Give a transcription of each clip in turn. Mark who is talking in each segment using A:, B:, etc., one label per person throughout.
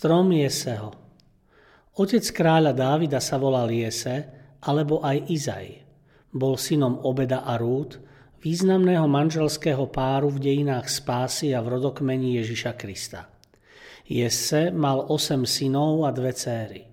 A: Strom Jeseho Otec kráľa Dávida sa volal Jese, alebo aj Izaj. Bol synom Obeda a Rút, významného manželského páru v dejinách spásy a v rodokmení Ježiša Krista. Jese mal osem synov a dve céry.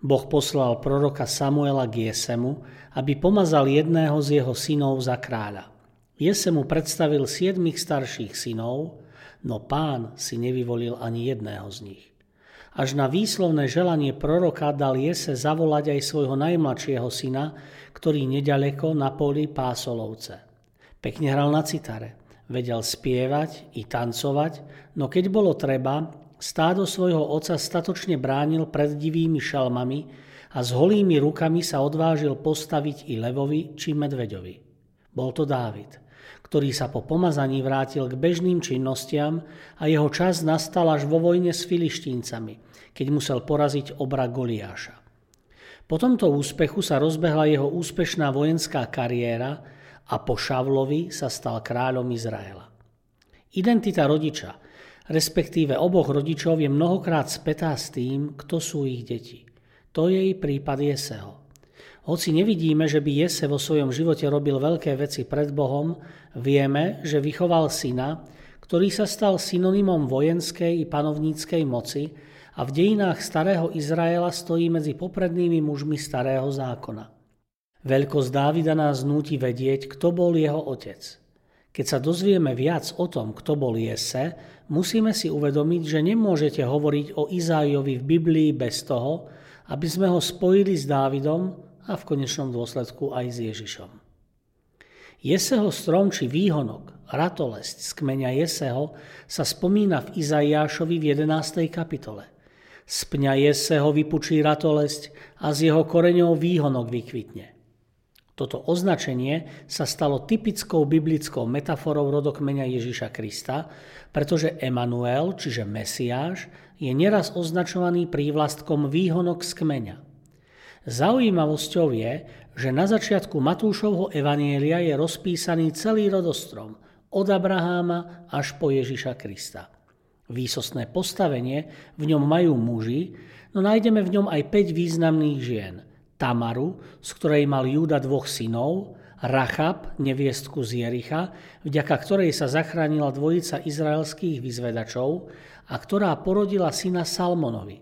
A: Boh poslal proroka Samuela k Jesemu, aby pomazal jedného z jeho synov za kráľa. Jese mu predstavil siedmých starších synov, no pán si nevyvolil ani jedného z nich. Až na výslovné želanie proroka dal Jese zavolať aj svojho najmladšieho syna, ktorý nedaleko na poli pásolovce. Pekne hral na citare, vedel spievať i tancovať, no keď bolo treba, stádo svojho oca statočne bránil pred divými šalmami a s holými rukami sa odvážil postaviť i levovi či medveďovi. Bol to Dávid ktorý sa po pomazaní vrátil k bežným činnostiam a jeho čas nastal až vo vojne s filištíncami, keď musel poraziť obra Goliáša. Po tomto úspechu sa rozbehla jeho úspešná vojenská kariéra a po Šavlovi sa stal kráľom Izraela. Identita rodiča, respektíve oboch rodičov, je mnohokrát spätá s tým, kto sú ich deti. To je i prípad Jeseho. Hoci nevidíme, že by Jese vo svojom živote robil veľké veci pred Bohom, vieme, že vychoval syna, ktorý sa stal synonymom vojenskej i panovníckej moci a v dejinách starého Izraela stojí medzi poprednými mužmi starého zákona. Veľkosť Dávida nás núti vedieť, kto bol jeho otec. Keď sa dozvieme viac o tom, kto bol Jese, musíme si uvedomiť, že nemôžete hovoriť o Izájovi v Biblii bez toho, aby sme ho spojili s Dávidom a v konečnom dôsledku aj s Ježišom. Jeseho strom či výhonok, ratolesť z kmeňa Jeseho sa spomína v Izaiášovi v 11. kapitole. Z pňa Jeseho vypučí ratolesť a z jeho koreňov výhonok vykvitne. Toto označenie sa stalo typickou biblickou metaforou rodokmeňa Ježiša Krista, pretože Emanuel, čiže Mesiáš, je neraz označovaný prívlastkom výhonok z kmeňa. Zaujímavosťou je, že na začiatku Matúšovho evanielia je rozpísaný celý rodostrom, od Abraháma až po Ježiša Krista. Výsostné postavenie v ňom majú muži, no nájdeme v ňom aj 5 významných žien. Tamaru, z ktorej mal Júda dvoch synov, Rachab, neviestku z Jericha, vďaka ktorej sa zachránila dvojica izraelských vyzvedačov a ktorá porodila syna Salmonovi.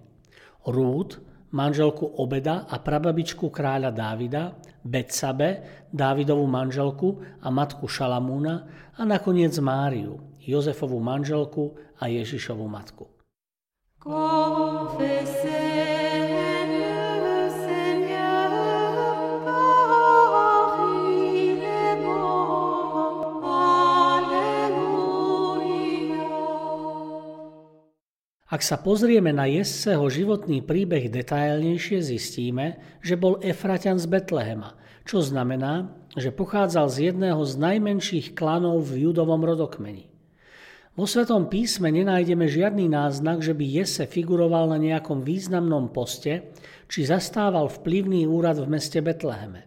A: Rúd, manželku Obeda a prababičku kráľa Dávida, Betsabe, Dávidovú manželku a matku Šalamúna a nakoniec Máriu, Jozefovú manželku a Ježišovú matku. Confesse. Ak sa pozrieme na Jesseho životný príbeh detailnejšie, zistíme, že bol Efraťan z Betlehema, čo znamená, že pochádzal z jedného z najmenších klanov v judovom rodokmeni. Vo Svetom písme nenájdeme žiadny náznak, že by Jesse figuroval na nejakom významnom poste, či zastával vplyvný úrad v meste Betleheme.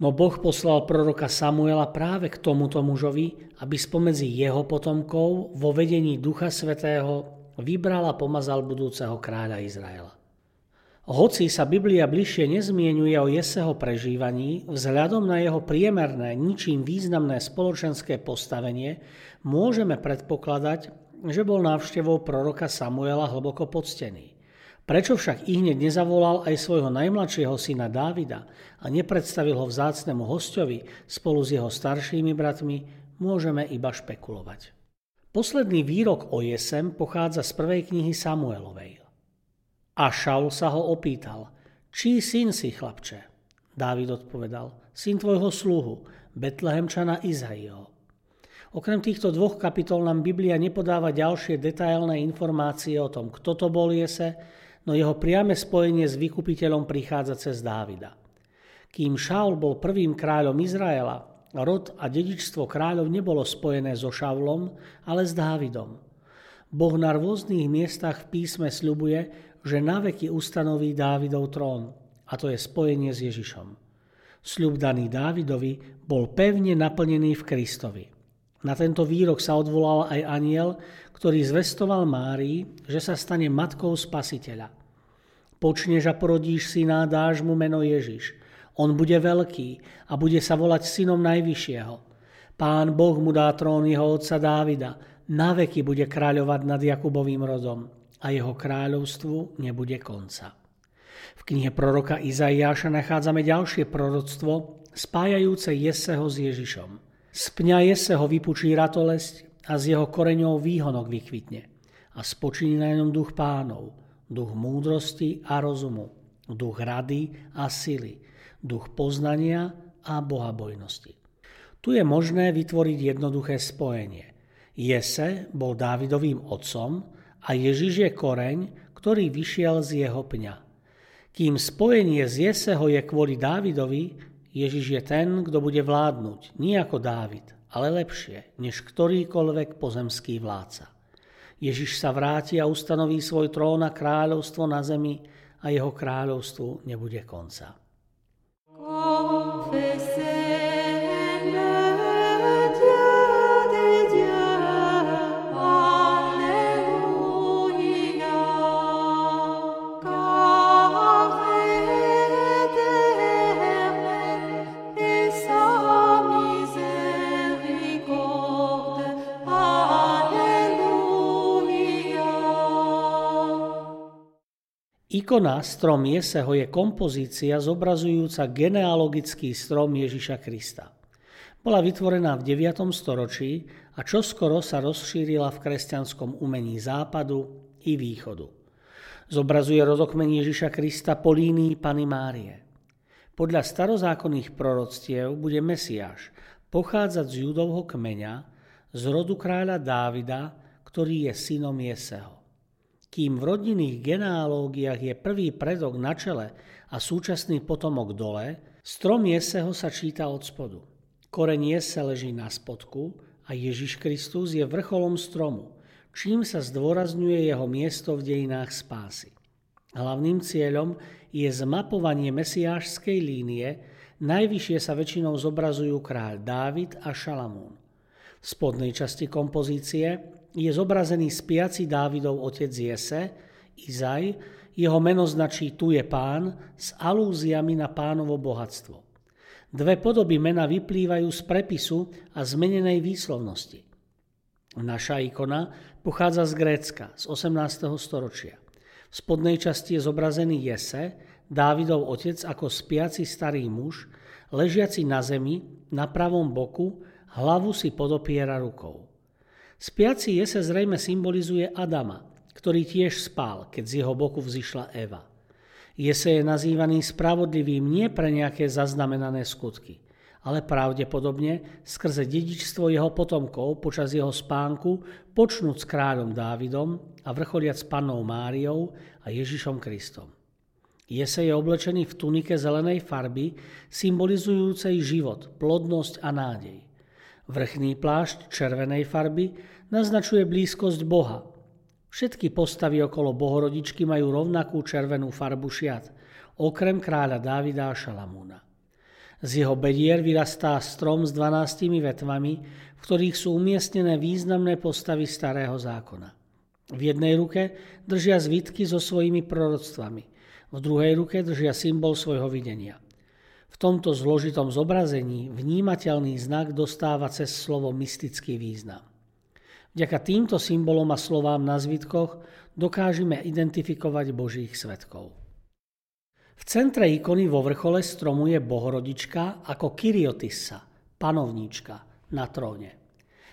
A: No Boh poslal proroka Samuela práve k tomuto mužovi, aby spomedzi jeho potomkov vo vedení Ducha Svetého vybral a pomazal budúceho kráľa Izraela. Hoci sa Biblia bližšie nezmienuje o Jeseho prežívaní, vzhľadom na jeho priemerné, ničím významné spoločenské postavenie, môžeme predpokladať, že bol návštevou proroka Samuela hlboko poctený. Prečo však i hneď nezavolal aj svojho najmladšieho syna Dávida a nepredstavil ho vzácnemu hostovi spolu s jeho staršími bratmi, môžeme iba špekulovať. Posledný výrok o jesem pochádza z prvej knihy Samuelovej. A Šaul sa ho opýtal, čí syn si, chlapče? Dávid odpovedal, syn tvojho sluhu, Betlehemčana Izaiho. Okrem týchto dvoch kapitol nám Biblia nepodáva ďalšie detailné informácie o tom, kto to bol Jese, no jeho priame spojenie s vykupiteľom prichádza cez Dávida. Kým Šaul bol prvým kráľom Izraela, rod a dedičstvo kráľov nebolo spojené so Šavlom, ale s Dávidom. Boh na rôznych miestach v písme sľubuje, že naveky ustanoví Dávidov trón, a to je spojenie s Ježišom. Sľub daný Dávidovi bol pevne naplnený v Kristovi. Na tento výrok sa odvolal aj aniel, ktorý zvestoval Márii, že sa stane matkou spasiteľa. Počneš a porodíš syna, dáš mu meno Ježiš. On bude veľký a bude sa volať synom Najvyššieho. Pán Boh mu dá trón jeho otca Dávida, naveky bude kráľovať nad Jakubovým rodom a jeho kráľovstvu nebude konca. V knihe proroka Izaiáša nachádzame ďalšie proroctvo spájajúce Jeseho s Ježišom. Z pňa Jeseho vypučí ratolesť a z jeho koreňov výhonok vykvitne. A spočiní na ňom duch pánov, duch múdrosti a rozumu, duch rady a sily, duch poznania a bohabojnosti. Tu je možné vytvoriť jednoduché spojenie. Jese bol Dávidovým otcom a Ježiš je koreň, ktorý vyšiel z jeho pňa. Kým spojenie z Jeseho je kvôli Dávidovi, Ježiš je ten, kto bude vládnuť, nie ako Dávid, ale lepšie, než ktorýkoľvek pozemský vládca. Ježiš sa vráti a ustanoví svoj trón a kráľovstvo na zemi a jeho kráľovstvu nebude konca. Ikona strom Jeseho je kompozícia zobrazujúca genealogický strom Ježiša Krista. Bola vytvorená v 9. storočí a čoskoro sa rozšírila v kresťanskom umení západu i východu. Zobrazuje rodokmen Ježiša Krista po línii Pany Márie. Podľa starozákonných proroctiev bude Mesiáš pochádzať z judovho kmeňa, z rodu kráľa Dávida, ktorý je synom Jeseho. Kým v rodinných genealógiách je prvý predok na čele a súčasný potomok dole, strom Jeseho sa číta od spodu. Koreň Jese leží na spodku a Ježiš Kristus je vrcholom stromu, čím sa zdôrazňuje jeho miesto v dejinách spásy. Hlavným cieľom je zmapovanie mesiášskej línie, najvyššie sa väčšinou zobrazujú kráľ Dávid a Šalamún. V spodnej časti kompozície je zobrazený spiaci Dávidov otec Jese, Izaj, jeho meno značí tu je pán s alúziami na pánovo bohatstvo. Dve podoby mena vyplývajú z prepisu a zmenenej výslovnosti. Naša ikona pochádza z Grécka z 18. storočia. V spodnej časti je zobrazený Jese, Dávidov otec ako spiaci starý muž, ležiaci na zemi, na pravom boku, hlavu si podopiera rukou. Spiaci Jese zrejme symbolizuje Adama, ktorý tiež spál, keď z jeho boku vzýšla Eva. Jese je nazývaný spravodlivým nie pre nejaké zaznamenané skutky, ale pravdepodobne skrze dedičstvo jeho potomkov počas jeho spánku počnúť s kráľom Dávidom a vrcholiac s pannou Máriou a Ježišom Kristom. Jese je oblečený v tunike zelenej farby, symbolizujúcej život, plodnosť a nádej. Vrchný plášť červenej farby naznačuje blízkosť Boha. Všetky postavy okolo Bohorodičky majú rovnakú červenú farbu šiat, okrem kráľa Dávida a Šalamúna. Z jeho bedier vyrastá strom s dvanáctimi vetvami, v ktorých sú umiestnené významné postavy starého zákona. V jednej ruke držia zvitky so svojimi proroctvami, v druhej ruke držia symbol svojho videnia – tomto zložitom zobrazení vnímateľný znak dostáva cez slovo mystický význam. Vďaka týmto symbolom a slovám na zvitkoch dokážeme identifikovať Božích svetkov. V centre ikony vo vrchole stromu je bohorodička ako Kyriotissa, panovníčka, na tróne.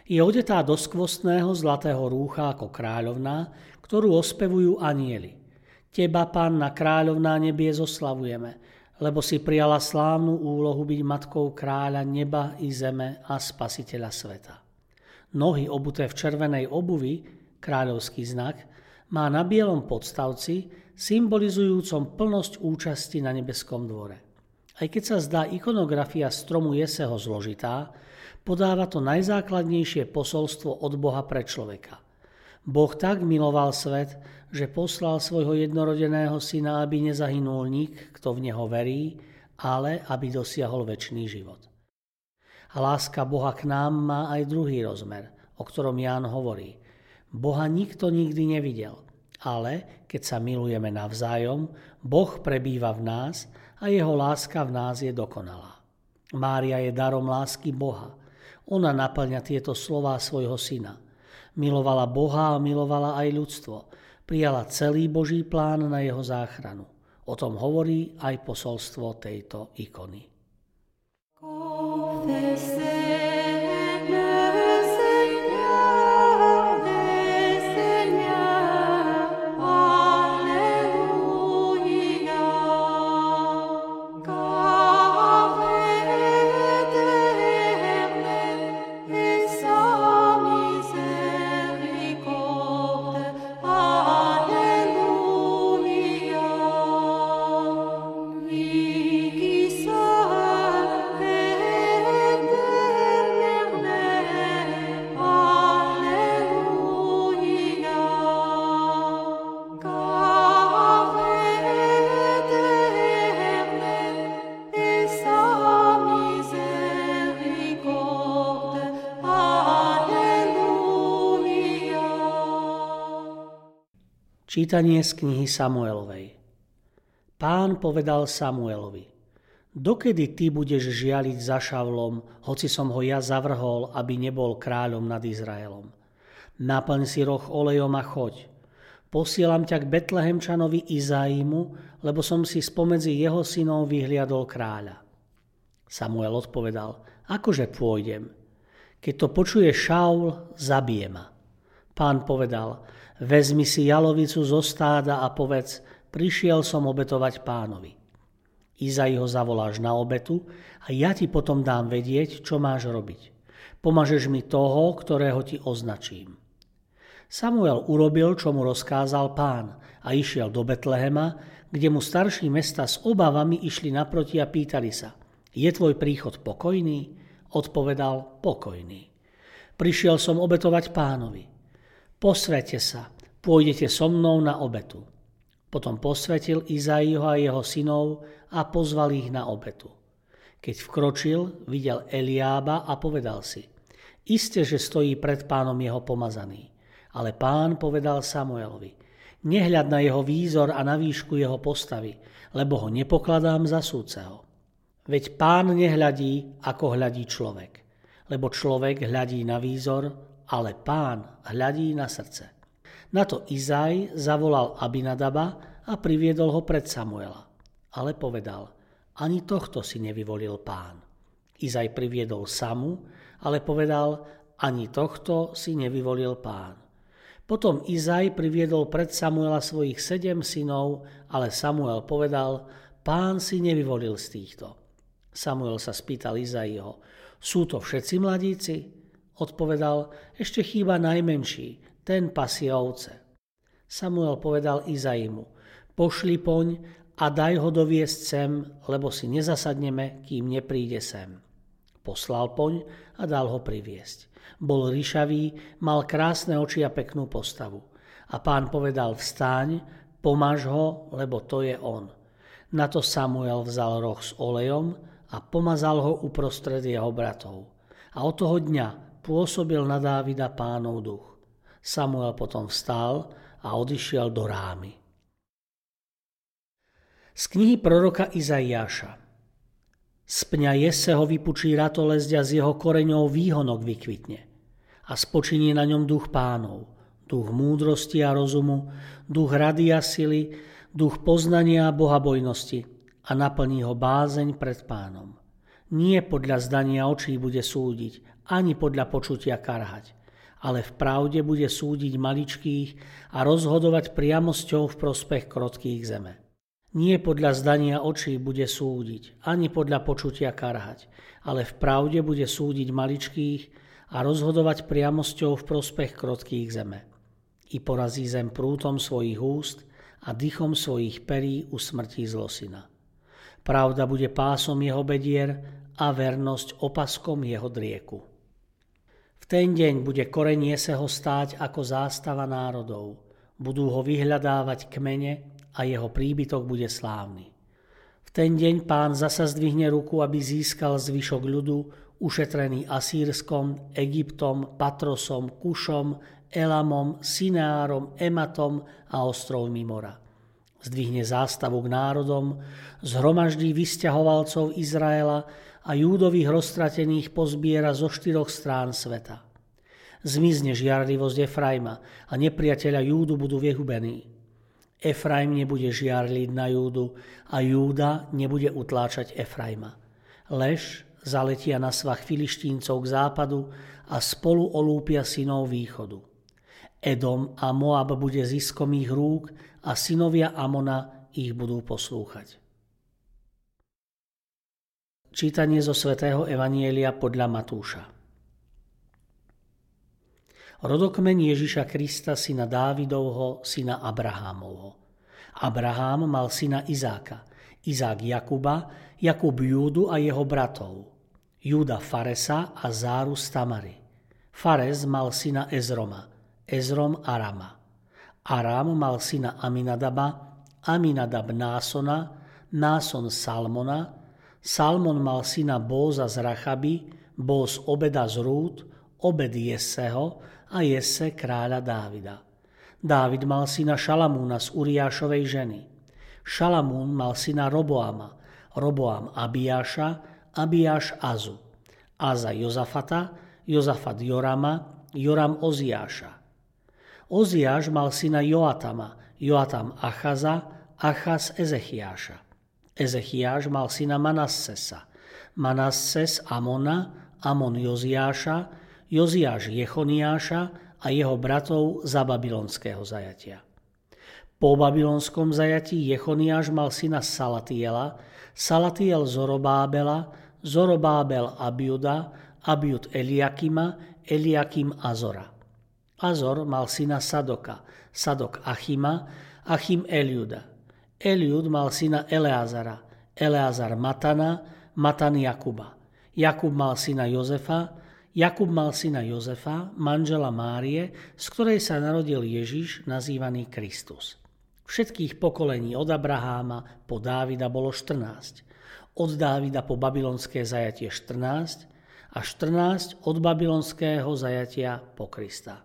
A: Je odetá do skvostného zlatého rúcha ako kráľovná, ktorú ospevujú anieli. Teba, Panna kráľovná nebie, zoslavujeme, lebo si prijala slávnu úlohu byť matkou kráľa neba i zeme a spasiteľa sveta. Nohy obuté v červenej obuvi, kráľovský znak, má na bielom podstavci, symbolizujúcom plnosť účasti na nebeskom dvore. Aj keď sa zdá ikonografia stromu Jeseho zložitá, podáva to najzákladnejšie posolstvo od Boha pre človeka. Boh tak miloval svet, že poslal svojho jednorodeného syna, aby nezahynul nik, kto v neho verí, ale aby dosiahol väčší život. A láska Boha k nám má aj druhý rozmer, o ktorom Ján hovorí. Boha nikto nikdy nevidel, ale keď sa milujeme navzájom, Boh prebýva v nás a jeho láska v nás je dokonalá. Mária je darom lásky Boha. Ona naplňa tieto slová svojho syna. Milovala Boha a milovala aj ľudstvo. Prijala celý Boží plán na jeho záchranu. O tom hovorí aj posolstvo tejto ikony. Čítanie z knihy Samuelovej. Pán povedal Samuelovi, dokedy ty budeš žialiť za Šavlom, hoci som ho ja zavrhol, aby nebol kráľom nad Izraelom. Naplň si roh olejom a choď. Posielam ťa k Betlehemčanovi Izaimu, lebo som si spomedzi jeho synov vyhliadol kráľa. Samuel odpovedal, akože pôjdem. Keď to počuje Šaul, zabije ma. Pán povedal, vezmi si jalovicu zo stáda a povedz, prišiel som obetovať pánovi. Izai ho zavoláš na obetu a ja ti potom dám vedieť, čo máš robiť. Pomažeš mi toho, ktorého ti označím. Samuel urobil, čo mu rozkázal pán a išiel do Betlehema, kde mu starší mesta s obavami išli naproti a pýtali sa, je tvoj príchod pokojný? Odpovedal, pokojný. Prišiel som obetovať pánovi. Posvete sa, pôjdete so mnou na obetu. Potom posvetil Izaiho a jeho synov a pozval ich na obetu. Keď vkročil, videl Eliába a povedal si, Isté, že stojí pred pánom jeho pomazaný. Ale pán povedal Samuelovi, nehľad na jeho výzor a na výšku jeho postavy, lebo ho nepokladám za súceho. Veď pán nehľadí, ako hľadí človek, lebo človek hľadí na výzor, ale pán hľadí na srdce. Na to Izaj zavolal Abinadaba a priviedol ho pred Samuela. Ale povedal, ani tohto si nevyvolil pán. Izaj priviedol Samu, ale povedal, ani tohto si nevyvolil pán. Potom Izaj priviedol pred Samuela svojich sedem synov, ale Samuel povedal, pán si nevyvolil z týchto. Samuel sa spýtal Izaiho, sú to všetci mladíci? Odpovedal, ešte chýba najmenší, ten pasie ovce. Samuel povedal Izaimu, pošli poň a daj ho doviesť sem, lebo si nezasadneme, kým nepríde sem. Poslal poň a dal ho priviesť. Bol ríšavý, mal krásne oči a peknú postavu. A pán povedal, vstáň, pomáž ho, lebo to je on. Na to Samuel vzal roh s olejom a pomazal ho uprostred jeho bratov. A od toho dňa pôsobil na Dávida pánov duch. Samuel potom vstal a odišiel do rámy. Z knihy proroka Izaiáša Z pňa Jeseho vypučí ratolesť a z jeho koreňov výhonok vykvitne. A spočinie na ňom duch pánov, duch múdrosti a rozumu, duch rady a sily, duch poznania a bohabojnosti a naplní ho bázeň pred pánom. Nie podľa zdania očí bude súdiť, ani podľa počutia karhať, ale v pravde bude súdiť maličkých a rozhodovať priamosťou v prospech krotkých zeme. Nie podľa zdania očí bude súdiť, ani podľa počutia karhať, ale v pravde bude súdiť maličkých a rozhodovať priamosťou v prospech krotkých zeme. I porazí zem prútom svojich úst a dychom svojich perí usmrtí zlosina. Pravda bude pásom jeho bedier a vernosť opaskom jeho drieku. V ten deň bude korenie sa ho stáť ako zástava národov. Budú ho vyhľadávať kmene a jeho príbytok bude slávny. V ten deň pán zasa zdvihne ruku, aby získal zvyšok ľudu, ušetrený Asýrskom, Egyptom, Patrosom, Kušom, Elamom, Sinárom, Ematom a ostrovmi mora zdvihne zástavu k národom, zhromaždí vysťahovalcov Izraela a júdových roztratených pozbiera zo štyroch strán sveta. Zmizne žiarlivosť Efraima a nepriateľa Júdu budú vyhubení. Efraim nebude žiarliť na Júdu a Júda nebude utláčať Efraima. Lež zaletia na svach filištíncov k západu a spolu olúpia synov východu. Edom a Moab bude ziskom ich rúk a synovia Amona ich budú poslúchať. Čítanie zo svätého Evanielia podľa Matúša Rodokmen Ježiša Krista, syna Dávidovho, syna Abrahámovho. Abrahám mal syna Izáka, Izák Jakuba, Jakub Júdu a jeho bratov. Júda Faresa a Záru z Tamary. Fares mal syna Ezroma, Ezrom Arama. Aram mal syna Aminadaba, Aminadab Násona, Náson Salmona, Salmon mal syna Bóza z Rachaby, Bóz Obeda z Rút, Obed Jeseho a Jesse kráľa Dávida. Dávid mal syna Šalamúna z Uriášovej ženy. Šalamún mal syna Roboama, Roboam Abiáša, Abiáš Azu. Aza Jozafata, Jozafat Jorama, Joram Oziáša. Oziáš mal syna Joatama, Joatam Achaza, Achaz Ezechiáša. Ezechiáš mal syna Manassesa, Manasses Amona, Amon Joziáša, Joziáš Jechoniáša a jeho bratov za babylonského zajatia. Po babylonskom zajatí Jechoniáš mal syna Salatiela, Salatiel Zorobábela, Zorobábel Abiuda, Abiud Eliakima, Eliakim Azora. Azor mal syna Sadoka, Sadok Achima, Achim Eliuda. Eliud mal syna Eleazara, Eleazar Matana, Matan Jakuba. Jakub mal syna Jozefa, Jakub mal syna Jozefa, manžela Márie, z ktorej sa narodil Ježiš, nazývaný Kristus. Všetkých pokolení od Abraháma po Dávida bolo 14. Od Dávida po babylonské zajatie 14 a 14 od babylonského zajatia po Krista.